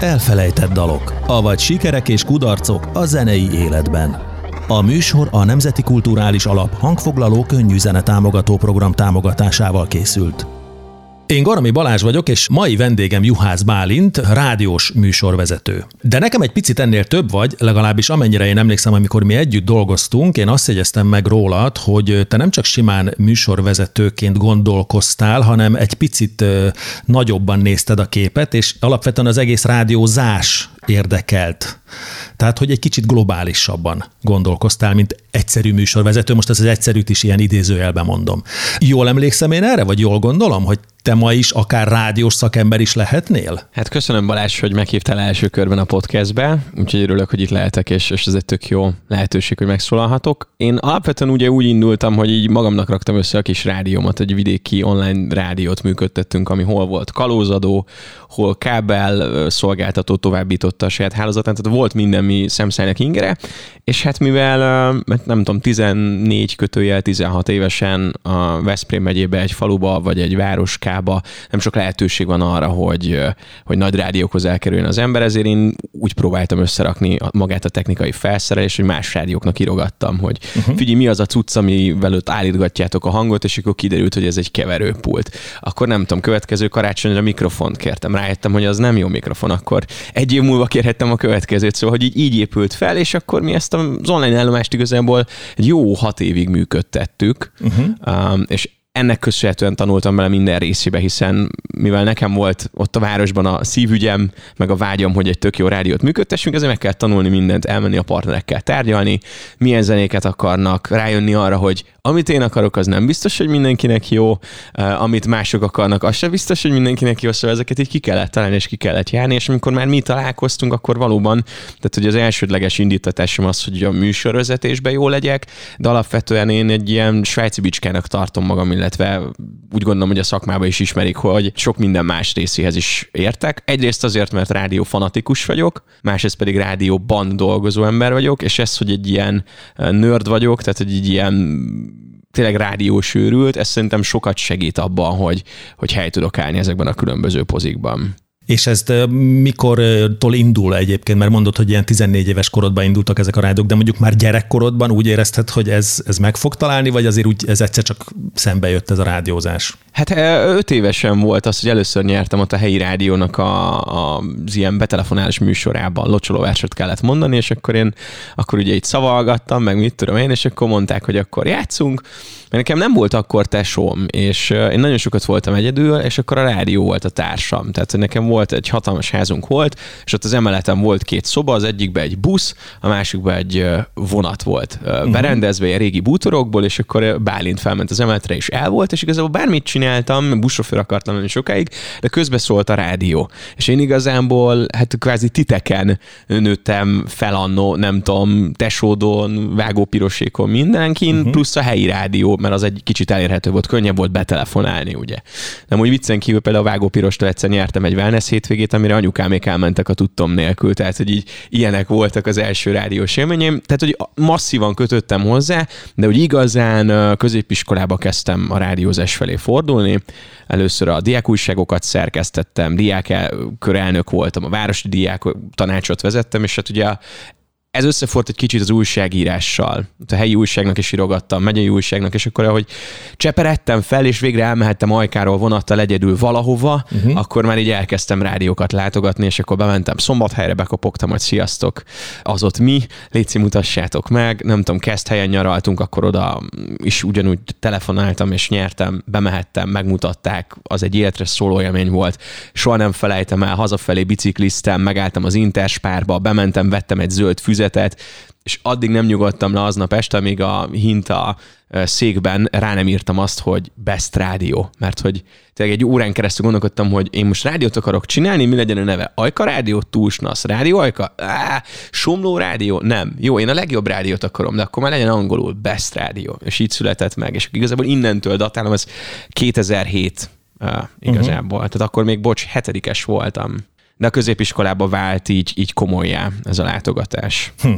Elfelejtett dalok, avagy sikerek és kudarcok a zenei életben. A műsor a Nemzeti Kulturális Alap hangfoglaló könnyű zene támogató program támogatásával készült. Én Garami Balázs vagyok, és mai vendégem Juhász Bálint, rádiós műsorvezető. De nekem egy picit ennél több vagy, legalábbis amennyire én emlékszem, amikor mi együtt dolgoztunk, én azt jegyeztem meg rólad, hogy te nem csak simán műsorvezetőként gondolkoztál, hanem egy picit nagyobban nézted a képet, és alapvetően az egész rádiózás érdekelt. Tehát, hogy egy kicsit globálisabban gondolkoztál, mint egyszerű műsorvezető. Most ez az egyszerűt is ilyen idézőjelben mondom. Jól emlékszem én erre, vagy jól gondolom, hogy te ma is akár rádiós szakember is lehetnél? Hát köszönöm Balázs, hogy meghívtál első körben a podcastbe, úgyhogy örülök, hogy itt lehetek, és, és ez egy tök jó lehetőség, hogy megszólalhatok. Én alapvetően ugye úgy indultam, hogy így magamnak raktam össze a kis rádiómat, egy vidéki online rádiót működtettünk, ami hol volt kalózadó, hol kábel szolgáltató továbbította a saját hálózatán, tehát volt minden mi szemszájnak ingere, és hát mivel, nem tudom, 14 kötőjel 16 évesen a Veszprém megyébe egy faluba, vagy egy városkába nem sok lehetőség van arra, hogy, hogy nagy rádiókhoz elkerüljön az ember, ezért én úgy próbáltam összerakni magát a technikai felszerelést, hogy más rádióknak írogattam, hogy uh-huh. figyelj, mi az a cucc, amivel ott állítgatjátok a hangot, és akkor kiderült, hogy ez egy keverőpult. Akkor nem tudom, következő karácsonyra mikrofont kértem, rájöttem, hogy az nem jó mikrofon, akkor egy év múlva kérhettem a következőt, szóval hogy így, így épült fel, és akkor mi ezt az online állomást igazából egy jó hat évig működtettük, uh-huh. um, és ennek köszönhetően tanultam bele minden részébe, hiszen mivel nekem volt ott a városban a szívügyem, meg a vágyam, hogy egy tök jó rádiót működtessünk, ezért meg kell tanulni mindent, elmenni a partnerekkel tárgyalni, milyen zenéket akarnak, rájönni arra, hogy amit én akarok, az nem biztos, hogy mindenkinek jó, amit mások akarnak, az sem biztos, hogy mindenkinek jó, szóval ezeket így ki kellett találni, és ki kellett járni, és amikor már mi találkoztunk, akkor valóban, tehát hogy az elsődleges indítatásom az, hogy a műsorvezetésben jó legyek, de alapvetően én egy ilyen svájci bicskának tartom magam, illetve úgy gondolom, hogy a szakmában is ismerik, hogy sok minden más részéhez is értek. Egyrészt azért, mert rádió fanatikus vagyok, másrészt pedig rádióban dolgozó ember vagyok, és ez, hogy egy ilyen nörd vagyok, tehát egy ilyen tényleg rádiósőrült, ez szerintem sokat segít abban, hogy, hogy hely tudok állni ezekben a különböző pozikban. És ezt mikortól indul egyébként, mert mondod, hogy ilyen 14 éves korodban indultak ezek a rádiók, de mondjuk már gyerekkorodban úgy érezted, hogy ez, ez meg fog találni, vagy azért úgy ez egyszer csak szembe jött ez a rádiózás? Hát öt évesen volt az, hogy először nyertem ott a helyi rádiónak a, a, az ilyen betelefonálás műsorában, locsolóversot kellett mondani, és akkor én akkor ugye itt szavalgattam, meg mit tudom én, és akkor mondták, hogy akkor játszunk, mert nekem nem volt akkor tesóm, és én nagyon sokat voltam egyedül, és akkor a rádió volt a társam. Tehát nekem volt egy hatalmas házunk volt, és ott az emeleten volt két szoba, az egyikben egy busz, a másikban egy vonat volt uh-huh. berendezve egy régi bútorokból, és akkor Bálint felment az emeletre, és el volt, és igazából bármit csináltam, buszsofőr akartam lenni sokáig, de közben szólt a rádió. És én igazából, hát kvázi titeken nőttem fel annó, nem tudom, tesódon, vágópirosékon, mindenkin, uh-huh. plusz a helyi rádió, mert az egy kicsit elérhető volt, könnyebb volt betelefonálni, ugye. Nem úgy viccen kívül például a Vágópirostól egyszer nyertem egy wellness hétvégét, amire anyukámék elmentek a tudtom nélkül, tehát hogy így ilyenek voltak az első rádiós élményeim, tehát hogy masszívan kötöttem hozzá, de hogy igazán középiskolába kezdtem a rádiózás felé fordulni, először a diákújságokat szerkesztettem, diákkörelnök voltam, a városi diák tanácsot vezettem, és hát ugye ez összefort egy kicsit az újságírással. A helyi újságnak is írogattam, megyei újságnak, és akkor, ahogy cseperedtem fel, és végre elmehettem Ajkáról vonattal egyedül valahova, uh-huh. akkor már így elkezdtem rádiókat látogatni, és akkor bementem Szombathelyre, bekopogtam, hogy sziasztok, az ott mi, léci mutassátok meg, nem tudom, kezd helyen nyaraltunk, akkor oda is ugyanúgy telefonáltam, és nyertem, bemehettem, megmutatták, az egy életre szóló élmény volt. Soha nem felejtem el, hazafelé bicikliztem, megálltam az Interspárba, bementem, vettem egy zöld füzet, füzetet, és addig nem nyugodtam le aznap este, amíg a hinta székben rá nem írtam azt, hogy best rádió, mert hogy tényleg egy órán keresztül gondolkodtam, hogy én most rádiót akarok csinálni, mi legyen a neve? Ajka rádió, túlsnasz, rádió Ajka? Á, somló rádió? Nem. Jó, én a legjobb rádiót akarom, de akkor már legyen angolul best rádió. És így született meg. És igazából innentől datálom, ez 2007 uh, igazából. Uh-huh. Tehát akkor még, bocs, hetedikes voltam. De a középiskolába vált így, így komolyá ez a látogatás. Hm.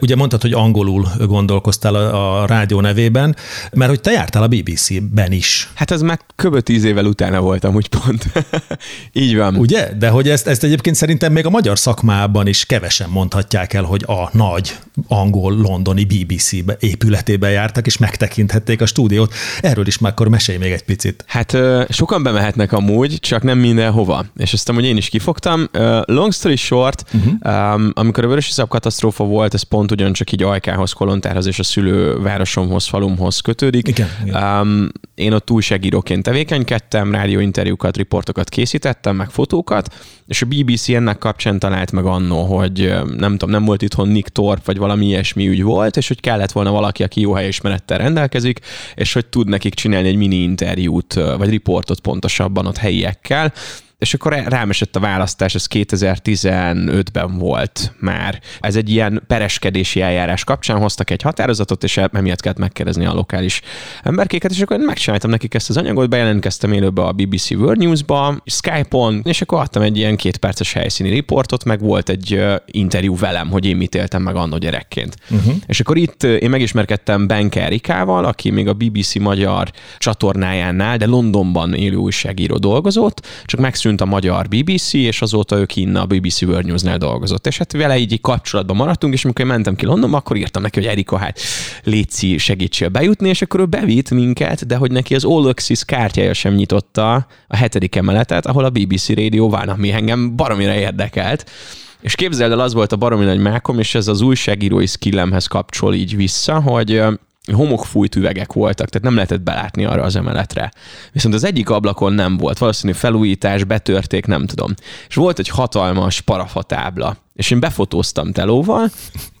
Ugye mondtad, hogy angolul gondolkoztál a, a rádió nevében, mert hogy te jártál a BBC-ben is. Hát ez már kb. tíz évvel utána voltam, úgy pont. így van. Ugye? De hogy ezt, ezt egyébként szerintem még a magyar szakmában is kevesen mondhatják el, hogy a nagy angol-londoni BBC épületébe jártak, és megtekinthették a stúdiót. Erről is már akkor mesélj még egy picit. Hát sokan bemehetnek amúgy, csak nem mindenhova. És azt hogy én is kifogtam. long story short, uh-huh. amikor a Vörös katasztrófa volt, ez pont ugyancsak így Ajkához, Kolontárhoz és a szülővárosomhoz, falumhoz kötődik. Igen, igen. Én ott újságíróként tevékenykedtem, rádióinterjúkat, riportokat készítettem, meg fotókat, és a BBC ennek kapcsán talált meg annó, hogy nem tudom, nem volt itthon Nick Thorpe, vagy valami ilyesmi ügy volt, és hogy kellett volna valaki, aki jó helyismerettel rendelkezik, és hogy tud nekik csinálni egy mini interjút, vagy riportot pontosabban ott helyiekkel, és akkor rám esett a választás, ez 2015-ben volt már. Ez egy ilyen pereskedési eljárás kapcsán hoztak egy határozatot, és emiatt kellett megkérdezni a lokális emberkéket, és akkor megcsináltam nekik ezt az anyagot, bejelentkeztem élőbe a BBC World News-ba, Skype-on, és akkor adtam egy ilyen két perces helyszíni riportot, meg volt egy interjú velem, hogy én mit éltem meg annó gyerekként. Uh-huh. És akkor itt én megismerkedtem Ben Erikával, aki még a BBC magyar csatornájánál, de Londonban élő újságíró dolgozott, csak megszűnt eltűnt a magyar BBC, és azóta ő kinna a BBC World News-nál dolgozott. És hát vele így, így kapcsolatban maradtunk, és amikor mentem ki Londonba, akkor írtam neki, hogy Erika, hát létszi, segítsél bejutni, és akkor ő bevitt minket, de hogy neki az All Access kártyája sem nyitotta a hetedik emeletet, ahol a BBC Radio van, ami engem baromira érdekelt. És képzeld el, az volt a baromi nagy mákom, és ez az újságírói skillemhez kapcsol így vissza, hogy homokfújt üvegek voltak, tehát nem lehetett belátni arra az emeletre. Viszont az egyik ablakon nem volt, valószínű felújítás, betörték, nem tudom. És volt egy hatalmas parafatábla, és én befotóztam telóval,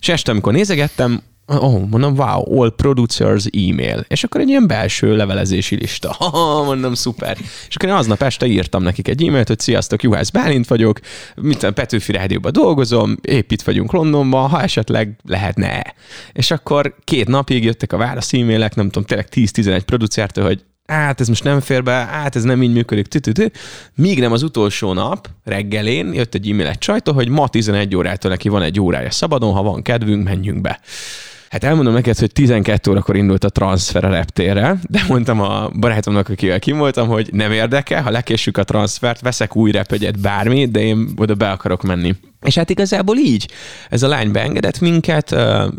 és este, amikor nézegettem, oh, mondom, wow, all producers email. És akkor egy ilyen belső levelezési lista. Ha, mondom, szuper. És akkor én aznap este írtam nekik egy e-mailt, hogy sziasztok, Juhász Bálint vagyok, mint Petőfi Rádióban dolgozom, épp itt vagyunk Londonban, ha esetleg lehetne. És akkor két napig jöttek a válasz e-mailek, nem tudom, tényleg 10-11 producertől, hogy hát ez most nem fér be, hát ez nem így működik, tütütü. Míg nem az utolsó nap, reggelén jött egy e-mail egy csajtól, hogy ma 11 órától neki van egy órája szabadon, ha van kedvünk, menjünk be. Hát elmondom neked, hogy 12 órakor indult a transfer a reptérre, de mondtam a barátomnak, akivel kim voltam, hogy nem érdekel, ha lekésük a transfert, veszek új repegyet, bármi, de én oda be akarok menni. És hát igazából így. Ez a lány beengedett minket,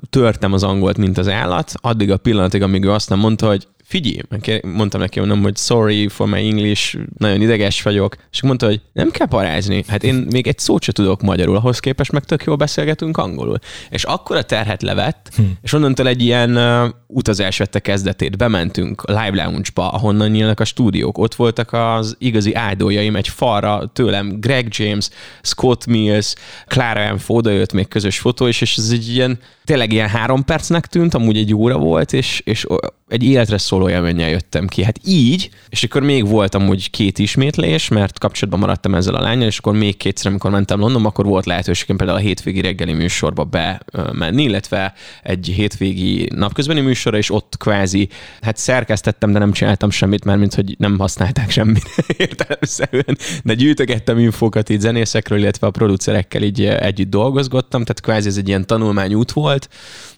törtem az angolt, mint az állat, addig a pillanatig, amíg ő azt nem mondta, hogy figyelj, mondtam neki, mondom, hogy sorry for my English, nagyon ideges vagyok, és mondta, hogy nem kell parázni, hát én még egy szót sem tudok magyarul, ahhoz képest meg tök jól beszélgetünk angolul. És akkor a terhet levett, hm. és onnantól egy ilyen uh, utazás vette kezdetét, bementünk a Live Lounge-ba, ahonnan nyílnak a stúdiók, ott voltak az igazi áldójaim, egy falra tőlem Greg James, Scott Mills, Clara M. Foda jött még közös fotó, és, és ez egy ilyen, tényleg ilyen három percnek tűnt, amúgy egy óra volt, és, és egy életre szóló élménnyel jöttem ki. Hát így, és akkor még voltam úgy két ismétlés, mert kapcsolatban maradtam ezzel a lányjal, és akkor még kétszer, amikor mentem Londonba, akkor volt lehetőségem például a hétvégi reggeli műsorba bemenni, illetve egy hétvégi napközbeni műsorra, és ott kvázi, hát szerkesztettem, de nem csináltam semmit, mert mint hogy nem használták semmit értelemszerűen, de gyűjtögettem infókat így zenészekről, illetve a producerekkel így együtt dolgozgattam, tehát kvázi ez egy ilyen tanulmányút volt,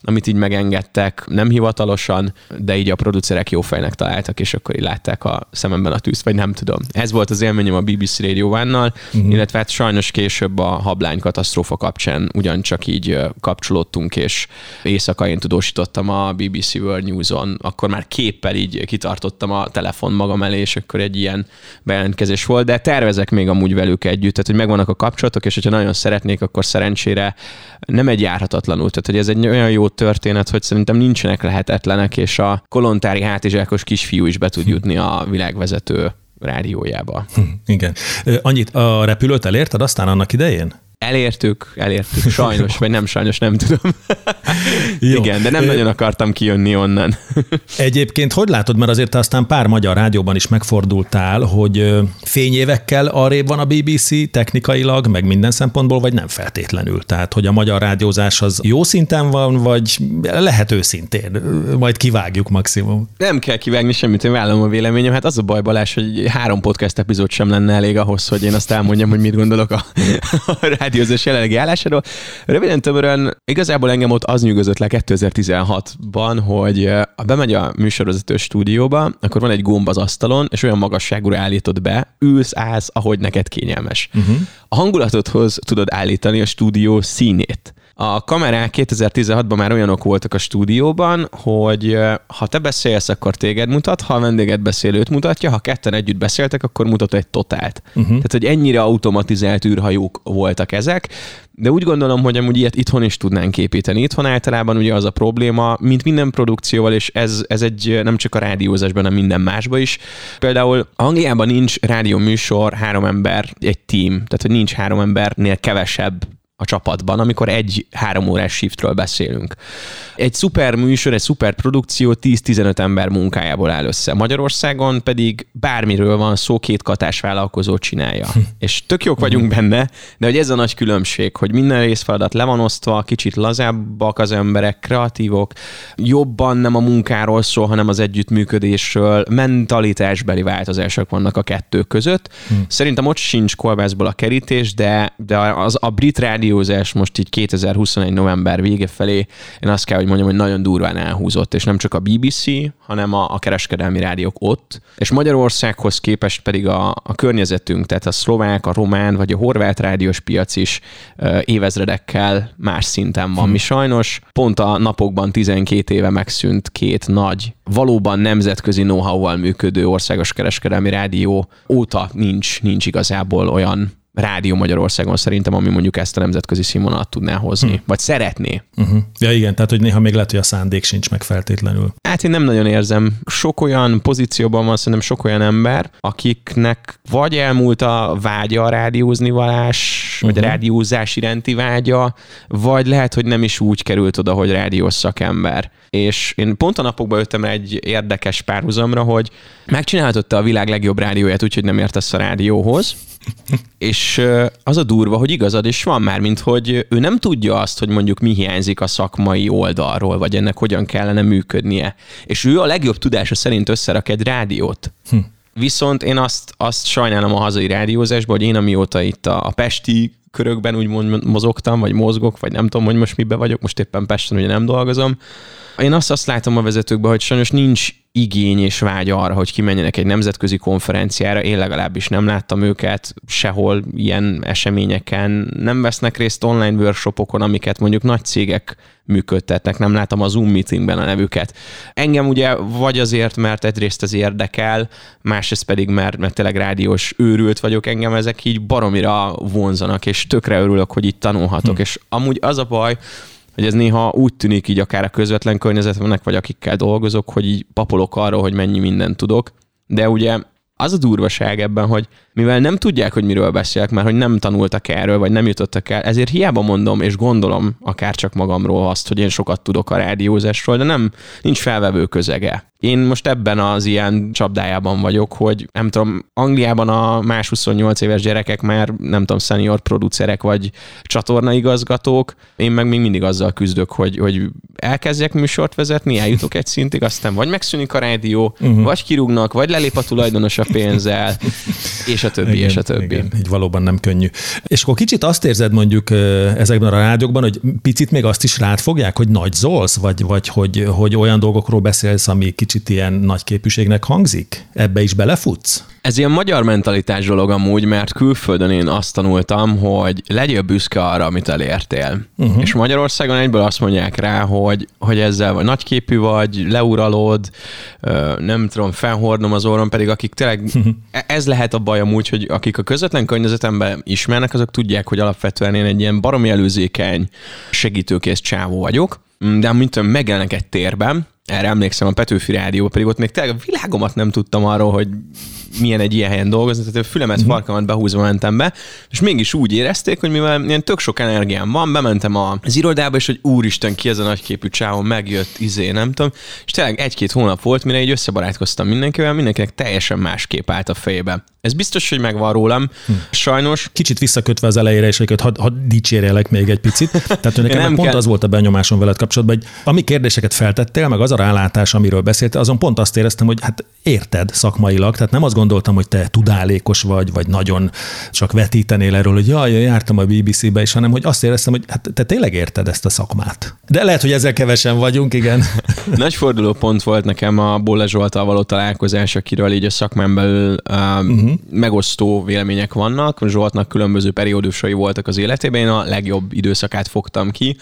amit így megengedtek, nem hivatalosan, de így a producerek jó fejnek találtak, és akkor így látták a szememben a tűzt, vagy nem tudom. Ez volt az élményem a BBC Radio One-nal, uh-huh. illetve hát sajnos később a hablány katasztrófa kapcsán ugyancsak így kapcsolódtunk, és éjszaka én tudósítottam a BBC World News-on, akkor már képpel így kitartottam a telefon magam elé, és akkor egy ilyen bejelentkezés volt, de tervezek még amúgy velük együtt, tehát hogy megvannak a kapcsolatok, és hogyha nagyon szeretnék, akkor szerencsére nem egy járhatatlanul, tehát hogy ez egy olyan jó történet, hogy szerintem nincsenek lehetetlenek, és a kolontári hátizsákos kisfiú is be tud jutni a világvezető rádiójába. Hm, igen. Annyit a repülőt elérted aztán annak idején? Elértük, elértük, sajnos, vagy nem sajnos, nem tudom. Jó. Igen, de nem nagyon akartam kijönni onnan. Egyébként hogy látod, mert azért te aztán pár magyar rádióban is megfordultál, hogy fényévekkel arrébb van a BBC technikailag, meg minden szempontból, vagy nem feltétlenül? Tehát, hogy a magyar rádiózás az jó szinten van, vagy lehet őszintén? Majd kivágjuk maximum. Nem kell kivágni semmit, én vállalom a véleményem. Hát az a baj, Balázs, hogy három podcast epizód sem lenne elég ahhoz, hogy én azt elmondjam, hogy mit gondolok a, a rádiózás jelenlegi állásáról. Röviden tömören, igazából engem ott az nyugodott le 2016-ban, hogy bemegy a műsorvezető stúdióba, akkor van egy gomb az asztalon, és olyan magasságúra állítod be, ülsz, állsz, ahogy neked kényelmes. Uh-huh. A hangulatodhoz tudod állítani a stúdió színét. A kamerák 2016-ban már olyanok voltak a stúdióban, hogy ha te beszélsz, akkor téged mutat, ha a vendéget beszélőt mutatja, ha ketten együtt beszéltek, akkor mutat egy totált. Uh-huh. Tehát, hogy ennyire automatizált űrhajók voltak ezek, de úgy gondolom, hogy amúgy ilyet itthon is tudnánk építeni. Itthon általában ugye az a probléma, mint minden produkcióval, és ez, ez egy nem csak a rádiózásban, hanem minden másban is. Például Angliában nincs rádióműsor, három ember, egy team, tehát hogy nincs három embernél kevesebb a csapatban, amikor egy három órás shiftről beszélünk. Egy szuper műsor, egy szuper produkció 10-15 ember munkájából áll össze. Magyarországon pedig bármiről van szó, két katás vállalkozó csinálja. Hm. És tök jók vagyunk benne, de hogy ez a nagy különbség, hogy minden részfeladat le van osztva, kicsit lazábbak az emberek, kreatívok, jobban nem a munkáról szól, hanem az együttműködésről, mentalitásbeli változások vannak a kettő között. Hm. Szerintem ott sincs kolbászból a kerítés, de, de az, a brit rádió rádiózás most így 2021 november vége felé, én azt kell, hogy mondjam, hogy nagyon durván elhúzott, és nem csak a BBC, hanem a, a kereskedelmi rádiók ott, és Magyarországhoz képest pedig a, a környezetünk, tehát a szlovák, a román vagy a horvát rádiós piac is uh, évezredekkel más szinten van. Hm. Mi sajnos pont a napokban 12 éve megszűnt két nagy, valóban nemzetközi know-how-val működő országos kereskedelmi rádió óta nincs, nincs igazából olyan rádió Magyarországon szerintem, ami mondjuk ezt a nemzetközi színvonalat tudná hozni, hmm. vagy szeretné. Uh-huh. Ja igen, tehát hogy néha még lehet, hogy a szándék sincs meg feltétlenül. Hát én nem nagyon érzem. Sok olyan pozícióban van szerintem sok olyan ember, akiknek vagy elmúlt a vágya a rádiózni valás, uh-huh. vagy a rádiózás iránti vágya, vagy lehet, hogy nem is úgy került oda, hogy rádiós szakember. És én pont a napokban jöttem egy érdekes párhuzamra, hogy megcsinálhatott a világ legjobb rádióját, úgyhogy nem értesz a rádióhoz, és az a durva, hogy igazad is van már, mint hogy ő nem tudja azt, hogy mondjuk mi hiányzik a szakmai oldalról, vagy ennek hogyan kellene működnie. És ő a legjobb tudása szerint összerak egy rádiót. Hm. Viszont én azt, azt sajnálom a hazai rádiózásban, hogy én amióta itt a, a pesti körökben úgy mozogtam, vagy mozgok, vagy nem tudom, hogy most mibe vagyok, most éppen Pesten ugye nem dolgozom. Én azt, azt látom a vezetőkben, hogy sajnos nincs igény és vágy arra, hogy kimenjenek egy nemzetközi konferenciára. Én legalábbis nem láttam őket sehol ilyen eseményeken. Nem vesznek részt online workshopokon, amiket mondjuk nagy cégek működtetnek. Nem látom a Zoom meetingben a nevüket. Engem ugye vagy azért, mert egyrészt ez érdekel, másrészt pedig, mert, mert tényleg rádiós őrült vagyok, engem ezek így baromira vonzanak, és tökre örülök, hogy itt tanulhatok. Hm. És amúgy az a baj, hogy ez néha úgy tűnik így akár a közvetlen környezetemnek, vagy akikkel dolgozok, hogy így papolok arról, hogy mennyi mindent tudok, de ugye az a durvaság ebben, hogy mivel nem tudják, hogy miről beszélek, mert hogy nem tanultak erről, vagy nem jutottak el, ezért hiába mondom és gondolom akár csak magamról azt, hogy én sokat tudok a rádiózásról, de nem, nincs felvevő közege. Én most ebben az ilyen csapdájában vagyok, hogy nem tudom, Angliában a más 28 éves gyerekek már nem tudom, senior producerek vagy csatornaigazgatók, én meg még mindig azzal küzdök, hogy, hogy elkezdjek műsort vezetni, eljutok egy szintig, aztán vagy megszűnik a rádió, uh-huh. vagy kirúgnak, vagy lelép a tulajdonos a pénzzel, és a többi, igen, és a többi. Igen, így valóban nem könnyű. És akkor kicsit azt érzed mondjuk ezekben a rádiókban, hogy picit még azt is rád fogják, hogy nagy zolsz, vagy, vagy hogy, hogy olyan dolgokról beszélsz, ami kicsit ilyen nagy képűségnek hangzik? Ebbe is belefutsz? Ez ilyen magyar mentalitás dolog amúgy, mert külföldön én azt tanultam, hogy legyél büszke arra, amit elértél. Uh-huh. És Magyarországon egyből azt mondják rá, hogy, hogy ezzel vagy nagyképű vagy, leuralod, nem tudom, felhordnom az orrom, pedig akik tényleg, uh-huh. ez lehet a baj amúgy, hogy akik a közvetlen környezetemben ismernek, azok tudják, hogy alapvetően én egy ilyen baromi előzékeny, segítőkész csávó vagyok, de mint megjelenek egy térben, erre emlékszem a Petőfi Rádió, pedig ott még tényleg a világomat nem tudtam arról, hogy milyen egy ilyen helyen dolgozni, tehát a fülemet, uh-huh. farkamat behúzva mentem be, és mégis úgy érezték, hogy mivel ilyen tök sok energiám van, bementem az irodába, és hogy úristen, ki ez a nagyképű csávon megjött, izé, nem tudom, és tényleg egy-két hónap volt, mire így összebarátkoztam mindenkivel, mindenkinek teljesen más kép állt a fejébe. Ez biztos, hogy megvan rólam. Hm. Sajnos. Kicsit visszakötve az elejére, és hogy ha, ha dicsérjelek még egy picit. Tehát nekem nem pont kell. az volt a benyomásom veled kapcsolatban, hogy ami kérdéseket feltettél, meg az a rálátás, amiről beszéltél, azon pont azt éreztem, hogy hát érted szakmailag, tehát nem azt gondoltam, hogy te tudálékos vagy, vagy nagyon csak vetítenél erről, hogy jaj, jártam a BBC-be is, hanem hogy azt éreztem, hogy hát te tényleg érted ezt a szakmát. De lehet, hogy ezzel kevesen vagyunk, igen. Nagy fordulópont volt nekem a Bolle Zsoltal való találkozás, akiről így a szakmán belül uh, uh-huh megosztó vélemények vannak. Zsoltnak különböző periódusai voltak az életében. Én a legjobb időszakát fogtam ki,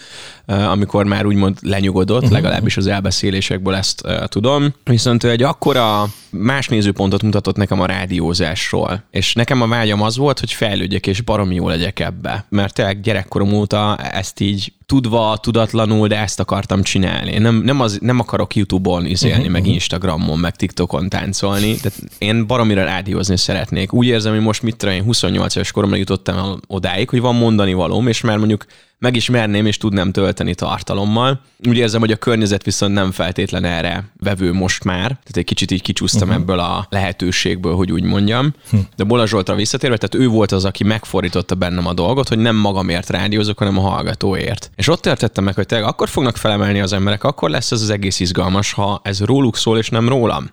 amikor már úgymond lenyugodott, uh-huh. legalábbis az elbeszélésekből ezt tudom. Viszont ő egy akkora más nézőpontot mutatott nekem a rádiózásról. És nekem a vágyam az volt, hogy fejlődjek és baromi jó legyek ebbe. Mert tényleg gyerekkorom óta ezt így tudva, tudatlanul, de ezt akartam csinálni. Nem, nem, az, nem akarok YouTube-on izélni, uh-huh, meg uh-huh. Instagramon, meg TikTokon táncolni. Tehát én baromira rádiózni szeretnék. Úgy érzem, hogy most mit tudom, én 28 éves koromra jutottam odáig, hogy van mondani valóm, és már mondjuk megismerném és tudnám tölteni tartalommal. Úgy érzem, hogy a környezet viszont nem feltétlen erre vevő most már, tehát egy kicsit így kicsúsztam uh-huh. ebből a lehetőségből, hogy úgy mondjam. Hm. De Bola Zsoltra visszatérve, tehát ő volt az, aki megfordította bennem a dolgot, hogy nem magamért rádiózok, hanem a hallgatóért. És ott értettem meg, hogy tényleg akkor fognak felemelni az emberek, akkor lesz ez az egész izgalmas, ha ez róluk szól, és nem rólam.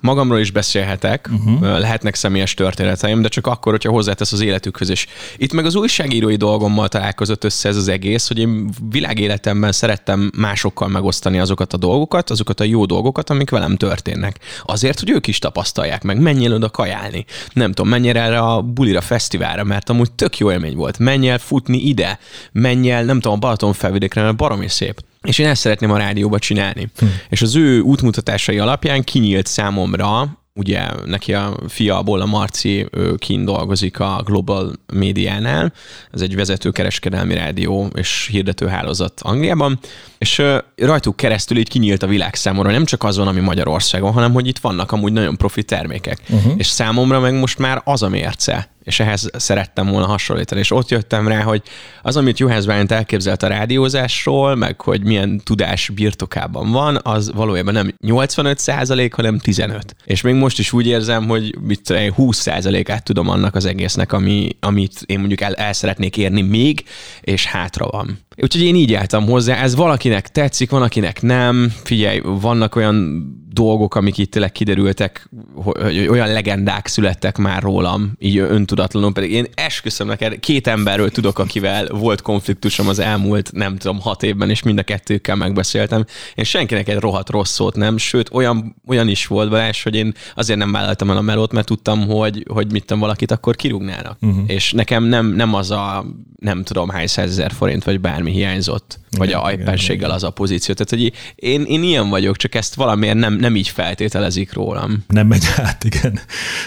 Magamról is beszélhetek, uh-huh. lehetnek személyes történeteim, de csak akkor, hogyha hozzátesz az életükhöz. És itt meg az újságírói dolgommal találkozott össze ez az egész, hogy én világéletemben szerettem másokkal megosztani azokat a dolgokat, azokat a jó dolgokat, amik velem történnek. Azért, hogy ők is tapasztalják meg, menjél oda kajálni. Nem tudom, menjél erre a bulira fesztiválra, mert amúgy tök jó élmény volt. Menj el futni ide, menj el, nem tudom, a Balaton felvidékre, mert baromi szép. És én ezt szeretném a rádióba csinálni. Hm. És az ő útmutatásai alapján kinyílt számomra, ugye neki a fia, a Marci, ő kint dolgozik a Global Médiánál, ez egy vezető kereskedelmi rádió és hirdetőhálózat Angliában, és rajtuk keresztül így kinyílt a világ számomra, nem csak azon, ami Magyarországon, hanem hogy itt vannak amúgy nagyon profi termékek. Uh-huh. És számomra meg most már az a mérce, és ehhez szerettem volna hasonlítani. És ott jöttem rá, hogy az, amit Juhász Bálint elképzelt a rádiózásról, meg hogy milyen tudás birtokában van, az valójában nem 85 százalék, hanem 15. És még most is úgy érzem, hogy mit tudom, 20 százalékát tudom annak az egésznek, ami, amit én mondjuk el, el szeretnék érni még, és hátra van. Úgyhogy én így álltam hozzá, ez valakinek tetszik, van akinek nem. Figyelj, vannak olyan dolgok, amik itt tényleg kiderültek, hogy olyan legendák születtek már rólam, így öntudatlanul, pedig én esküszöm neked, két emberről tudok, akivel volt konfliktusom az elmúlt, nem tudom, hat évben, és mind a kettőkkel megbeszéltem. Én senkinek egy rohadt rossz szót nem, sőt, olyan, olyan is volt Balázs, hogy én azért nem vállaltam el a melót, mert tudtam, hogy, hogy mit tudom, valakit akkor kirúgnának. Uh-huh. És nekem nem, nem az a, nem tudom, hány százezer forint, vagy bármi hiányzott, igen, vagy a éppenséggel az a pozíció. Tehát, hogy én, én ilyen vagyok, csak ezt valamiért nem, nem így feltételezik rólam. Nem megy át, igen.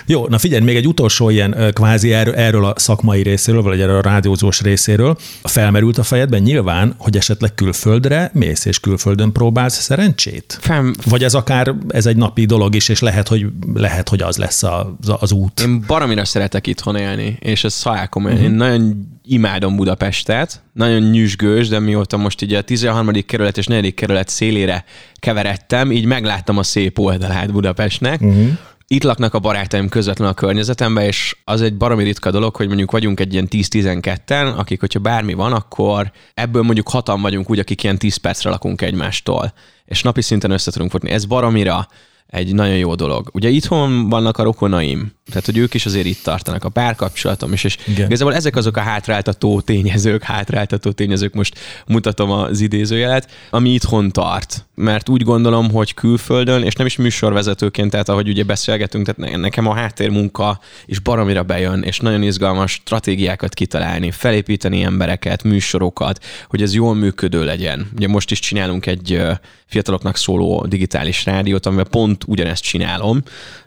Jó, na figyelj, még egy utolsó ilyen kvázi erről, erről a szakmai részéről, vagy erről a rádiózós részéről. Felmerült a fejedben nyilván, hogy esetleg külföldre mész, és külföldön próbálsz szerencsét? Fem... Vagy ez akár ez egy napi dolog is, és lehet, hogy, lehet, hogy az lesz az, az út. Én baromira szeretek itthon élni, és ez szajálkom. Uh-huh. Én nagyon imádom Budapestet, nagyon nyüzsgős, de mióta most így a 13. kerület és 4. kerület szélére keveredtem, így megláttam a szép oldalát Budapestnek. Uh-huh. Itt laknak a barátaim közvetlen a környezetemben, és az egy baromi ritka dolog, hogy mondjuk vagyunk egy ilyen 10-12-en, akik, hogyha bármi van, akkor ebből mondjuk hatan vagyunk úgy, akik ilyen 10 percre lakunk egymástól, és napi szinten össze tudunk futni. Ez baromira egy nagyon jó dolog. Ugye itthon vannak a rokonaim, tehát hogy ők is azért itt tartanak, a párkapcsolatom is, és Igen. igazából ezek azok a hátráltató tényezők, hátráltató tényezők, most mutatom az idézőjelet, ami itthon tart. Mert úgy gondolom, hogy külföldön, és nem is műsorvezetőként, tehát ahogy ugye beszélgetünk, tehát nekem a háttérmunka is baromira bejön, és nagyon izgalmas stratégiákat kitalálni, felépíteni embereket, műsorokat, hogy ez jól működő legyen. Ugye most is csinálunk egy fiataloknak szóló digitális rádiót, amivel pont ugyanezt csinálom,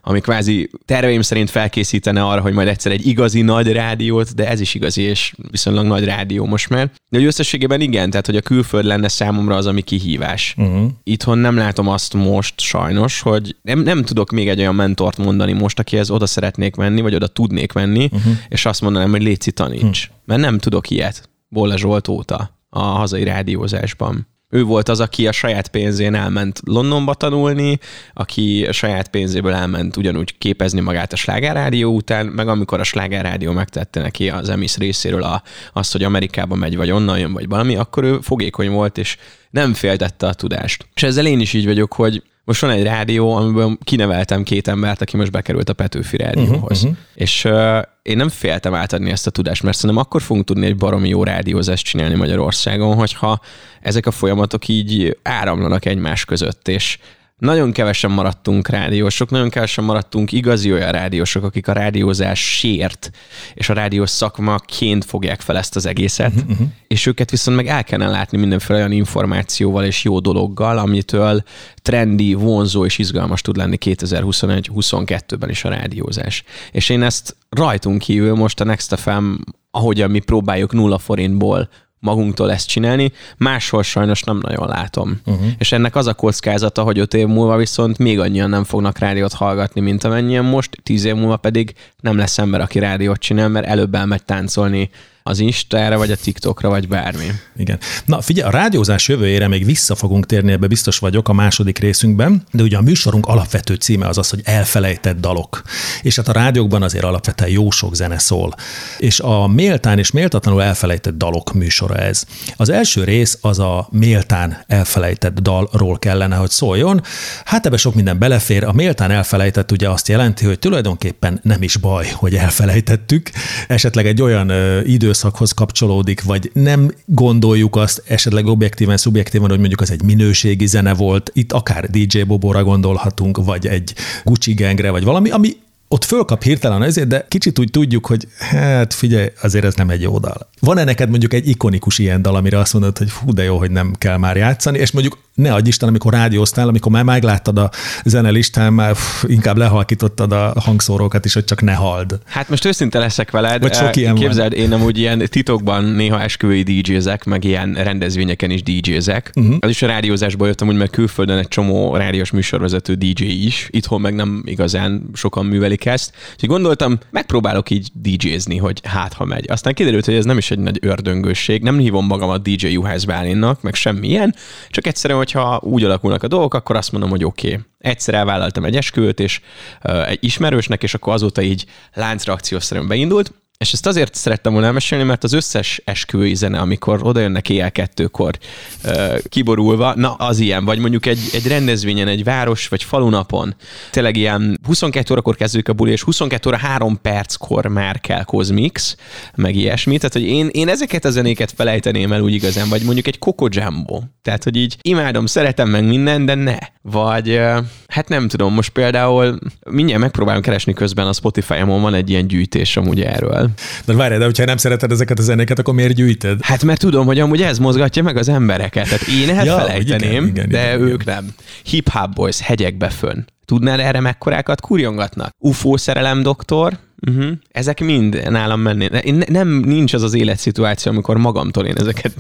ami kvázi terveim szerint felkészítene arra, hogy majd egyszer egy igazi nagy rádiót, de ez is igazi és viszonylag nagy rádió most már. De hogy összességében igen, tehát hogy a külföld lenne számomra az, ami kihívás. Uh-huh. Itthon nem látom azt most sajnos, hogy nem, nem tudok még egy olyan mentort mondani most, akihez oda szeretnék menni, vagy oda tudnék menni, uh-huh. és azt mondanám, hogy léci taníts. Uh-huh. Mert nem tudok ilyet. Bolle Zsolt óta a hazai rádiózásban. Ő volt az, aki a saját pénzén elment Londonba tanulni, aki a saját pénzéből elment ugyanúgy képezni magát a slágerrádió után, meg amikor a slágerrádió megtette neki az emis részéről a, azt, hogy Amerikába megy, vagy onnan jön, vagy valami, akkor ő fogékony volt, és nem féltette a tudást. És ezzel én is így vagyok, hogy most van egy rádió, amiben kineveltem két embert, aki most bekerült a Petőfi rádióhoz. Uh-huh, uh-huh. És uh, én nem féltem átadni ezt a tudást, mert szerintem akkor fogunk tudni egy baromi jó rádiózást csinálni Magyarországon, hogyha ezek a folyamatok így áramlanak egymás között, és nagyon kevesen maradtunk rádiósok, nagyon kevesen maradtunk igazi olyan rádiósok, akik a rádiózás sért, és a rádiós szakmaként fogják fel ezt az egészet, uh-huh, uh-huh. és őket viszont meg el kellene látni mindenféle olyan információval és jó dologgal, amitől trendi, vonzó és izgalmas tud lenni 2021-22-ben is a rádiózás. És én ezt rajtunk kívül most a Next FM, ahogyan mi próbáljuk nulla forintból magunktól ezt csinálni, máshol sajnos nem nagyon látom. Uh-huh. És ennek az a kockázata, hogy öt év múlva viszont még annyian nem fognak rádiót hallgatni, mint amennyien most, tíz év múlva pedig nem lesz ember, aki rádiót csinál, mert előbb elmegy táncolni az Instára, vagy a TikTokra, vagy bármi. Igen. Na figyelj, a rádiózás jövőjére még vissza fogunk térni, ebbe biztos vagyok a második részünkben, de ugye a műsorunk alapvető címe az az, hogy elfelejtett dalok. És hát a rádiókban azért alapvetően jó sok zene szól. És a méltán és méltatlanul elfelejtett dalok műsora ez. Az első rész az a méltán elfelejtett dalról kellene, hogy szóljon. Hát ebbe sok minden belefér. A méltán elfelejtett ugye azt jelenti, hogy tulajdonképpen nem is baj, hogy elfelejtettük. Esetleg egy olyan idő időszakhoz kapcsolódik, vagy nem gondoljuk azt esetleg objektíven, szubjektíven, hogy mondjuk az egy minőségi zene volt, itt akár DJ Bobóra gondolhatunk, vagy egy Gucci Gangre, vagy valami, ami ott fölkap hirtelen ezért, de kicsit úgy tudjuk, hogy hát figyelj, azért ez nem egy jó dal. Van-e neked mondjuk egy ikonikus ilyen dal, amire azt mondod, hogy hú, de jó, hogy nem kell már játszani, és mondjuk ne adj Isten, amikor rádióztál, amikor már megláttad a zenelistán, már pff, inkább lehalkítottad a hangszórókat is, hogy csak ne hald. Hát most őszinte leszek veled. Vagy sok ilyen Képzeld, van. én amúgy ilyen titokban néha esküvői DJ-zek, meg ilyen rendezvényeken is DJ-zek. Uh-huh. Az is a rádiózásból jöttem, úgy meg külföldön egy csomó rádiós műsorvezető Díj is. Itthon meg nem igazán sokan művelik ezt. Úgyhogy gondoltam, megpróbálok így DJ-zni, hogy hát ha megy. Aztán kiderült, hogy ez nem is egy nagy ördöngősség. Nem hívom magamat DJ Juhász Bálinnak, meg semmilyen, csak egyszerűen hogyha úgy alakulnak a dolgok, akkor azt mondom, hogy oké. Okay. Egyszer elvállaltam egy esküvőt, és uh, egy ismerősnek, és akkor azóta így láncreakciószerűen beindult, és ezt azért szerettem volna elmesélni, mert az összes esküvői zene, amikor oda jönnek éjjel kettőkor uh, kiborulva, na az ilyen, vagy mondjuk egy, egy rendezvényen, egy város vagy falunapon, tényleg ilyen 22 órakor kezdődik a buli, és 22 óra 3 perckor már kell Cosmix, meg ilyesmi, tehát hogy én, én ezeket a zenéket felejteném el úgy igazán, vagy mondjuk egy Coco Jumbo, tehát hogy így imádom, szeretem meg minden, de ne. Vagy uh, hát nem tudom, most például mindjárt megpróbálom keresni közben a Spotify-on van egy ilyen gyűjtés amúgy erről, de várj, de hogyha nem szereted ezeket a zenéket, akkor miért gyűjted? Hát mert tudom, hogy amúgy ez mozgatja meg az embereket. Tehát én ezt ja, felejteném, igen, igen, de igen, ők igen. nem. Hip Hop Boys hegyekbe fönn. Tudnál erre mekkorákat kurjongatnak? UFO szerelem doktor, Uh-huh. Ezek mind nálam mennének. Nem, nincs az az életszituáció, amikor magamtól én ezeket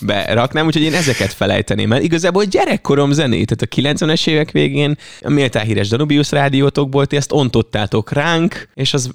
beraknám, úgyhogy én ezeket felejteném el. Igazából gyerekkorom zenét, tehát a 90-es évek végén a méltán híres Danubius rádiótokból ti ezt ontottátok ránk, és az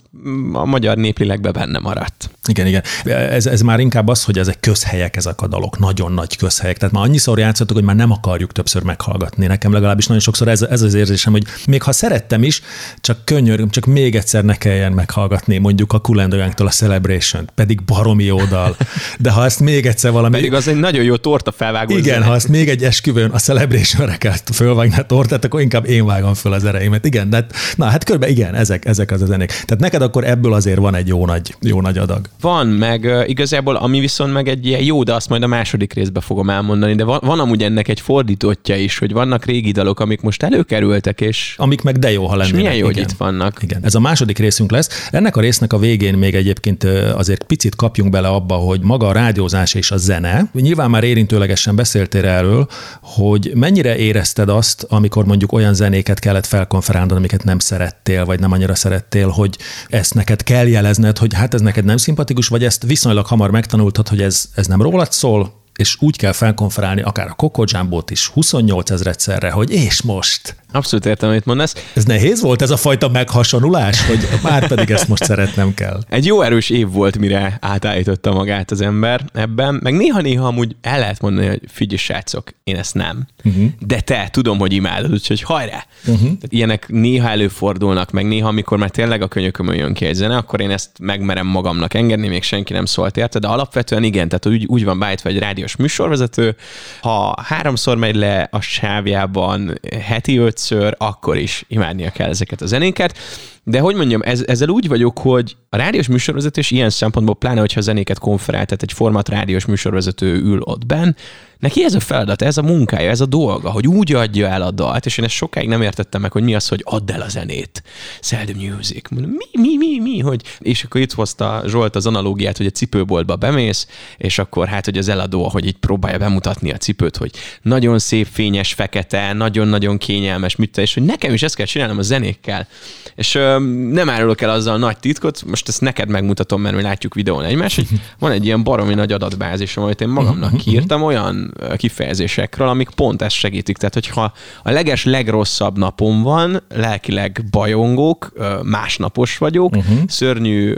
a magyar néplélekbe benne maradt. Igen, igen. Ez, ez már inkább az, hogy ezek közhelyek, ezek a dalok, nagyon nagy közhelyek. Tehát már annyiszor játszottuk, hogy már nem akarjuk többször meghallgatni. Nekem legalábbis nagyon sokszor ez, ez az érzésem, hogy még ha szerettem is, csak könyörgöm, csak még egyszer ne kelljen meghallgatni mondjuk a Kulendogánktól a Celebration, pedig baromi jó dal. De ha ezt még egyszer valami... Pedig az egy nagyon jó torta felvágó. Igen, ha ezt még egy esküvőn a Celebration-re kell fölvágni a tortát, akkor inkább én vágom föl az ereimet. Igen, de na hát körbe igen, ezek, ezek az a zenék. Tehát neked akkor ebből azért van egy jó nagy, jó nagy adag. Van, meg igazából ami viszont meg egy ilyen jó, de azt majd a második részben fogom elmondani, de van, van amúgy ennek egy fordítottja is, hogy vannak régi dalok, amik most előkerültek, és... Amik meg de jó, ha lennének. És milyen jó, igen. hogy itt vannak. Igen. Ez a második részünk lesz. Ennek a résznek a végén még egyébként azért picit kapjunk bele abba, hogy maga a rádiózás és a zene. Nyilván már érintőlegesen beszéltél erről, hogy mennyire érezted azt, amikor mondjuk olyan zenéket kellett felkonferálnod, amiket nem szerettél, vagy nem annyira szerettél, hogy ezt neked kell jelezned, hogy hát ez neked nem szimpatikus, vagy ezt viszonylag hamar megtanultad, hogy ez, ez nem rólad szól, és úgy kell felkonferálni akár a Jumbo-t is 28 ezredszerre, hogy és most. Abszolút értem, amit mondasz. Ez nehéz volt ez a fajta meghasonulás, hogy már pedig ezt most szeretnem kell. Egy jó erős év volt, mire átállította magát az ember ebben, meg néha-néha amúgy el lehet mondani, hogy figyelj srácok, én ezt nem. Uh-huh. De te, tudom, hogy imádod, úgyhogy hajrá! Uh-huh. Ilyenek néha előfordulnak, meg néha, amikor már tényleg a könyökömön jön ki egy zene, akkor én ezt megmerem magamnak engedni, még senki nem szólt érte, de alapvetően igen, tehát úgy, úgy van beállítva egy rádiós műsorvezető, ha háromszor megy le a sávjában heti öt többször, akkor is imádnia kell ezeket a zenéket. De hogy mondjam, ez, ezzel úgy vagyok, hogy a rádiós műsorvezetés ilyen szempontból, pláne, hogyha zenéket konferál, tehát egy format rádiós műsorvezető ül ott benn, neki ez a feladat, ez a munkája, ez a dolga, hogy úgy adja el a dalt, és én ezt sokáig nem értettem meg, hogy mi az, hogy add el a zenét. Sell the music. Mondom, mi, mi, mi, mi, hogy... És akkor itt hozta Zsolt az analógiát, hogy a cipőboltba bemész, és akkor hát, hogy az eladó, hogy így próbálja bemutatni a cipőt, hogy nagyon szép, fényes, fekete, nagyon-nagyon kényelmes, mit és hogy nekem is ezt kell csinálnom a zenékkel. És ö, nem árulok el azzal a nagy titkot, most ezt neked megmutatom, mert mi látjuk videón egymást, hogy van egy ilyen baromi nagy adatbázis, amit én magamnak kiírtam, olyan kifejezésekről, amik pont ezt segítik. Tehát, hogyha a leges legrosszabb napom van, lelkileg bajongok, másnapos vagyok, uh-huh. szörnyű,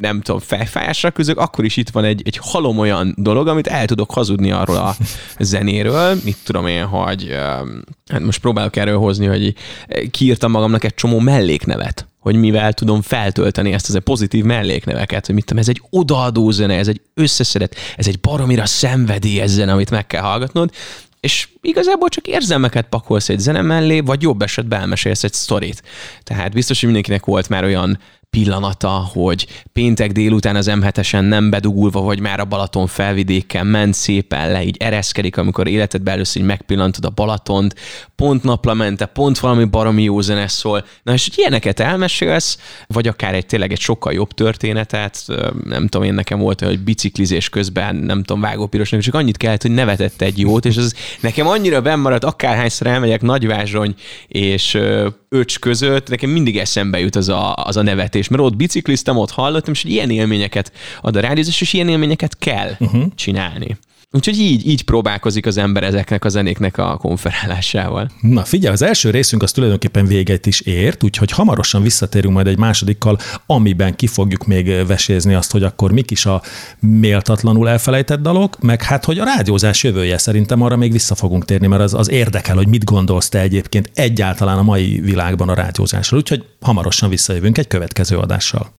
nem tudom, fejfájásra küzdök, akkor is itt van egy, egy halom olyan dolog, amit el tudok hazudni arról a zenéről. Mit tudom én, hogy hát most próbálok erről hozni, hogy kiírtam magamnak egy csomó melléknevet hogy mivel tudom feltölteni ezt az pozitív mellékneveket, hogy mit tudom, ez egy odaadó zene, ez egy összeszedett, ez egy baromira szenvedélyes zene, amit meg kell hallgatnod, és igazából csak érzelmeket pakolsz egy zene mellé, vagy jobb esetben elmesélsz egy sztorit. Tehát biztos, hogy mindenkinek volt már olyan pillanata, hogy péntek délután az M7-esen nem bedugulva, vagy már a Balaton felvidéken ment szépen le, így ereszkedik, amikor életedben először így megpillantod a Balatont, pont naplemente, pont valami baromi jó zene szól. Na és hogy ilyeneket elmesélsz, vagy akár egy tényleg egy sokkal jobb történetet, nem tudom, én nekem volt hogy biciklizés közben, nem tudom, vágópirosnak, csak annyit kellett, hogy nevetett egy jót, és az nekem annyira bennmaradt, akárhányszor elmegyek Nagyvázsony és Öcs között, nekem mindig eszembe jut az a, az a nevetés, mert ott bicikliztem, ott hallottam, és ilyen élményeket ad a rádiózás, és ilyen élményeket kell uh-huh. csinálni. Úgyhogy így, így próbálkozik az ember ezeknek a zenéknek a konferálásával. Na figyelj, az első részünk az tulajdonképpen véget is ért, úgyhogy hamarosan visszatérünk majd egy másodikkal, amiben ki fogjuk még vesézni azt, hogy akkor mik is a méltatlanul elfelejtett dalok, meg hát, hogy a rádiózás jövője szerintem arra még vissza fogunk térni, mert az, az érdekel, hogy mit gondolsz te egyébként egyáltalán a mai világban a rádiózásról. Úgyhogy hamarosan visszajövünk egy következő adással.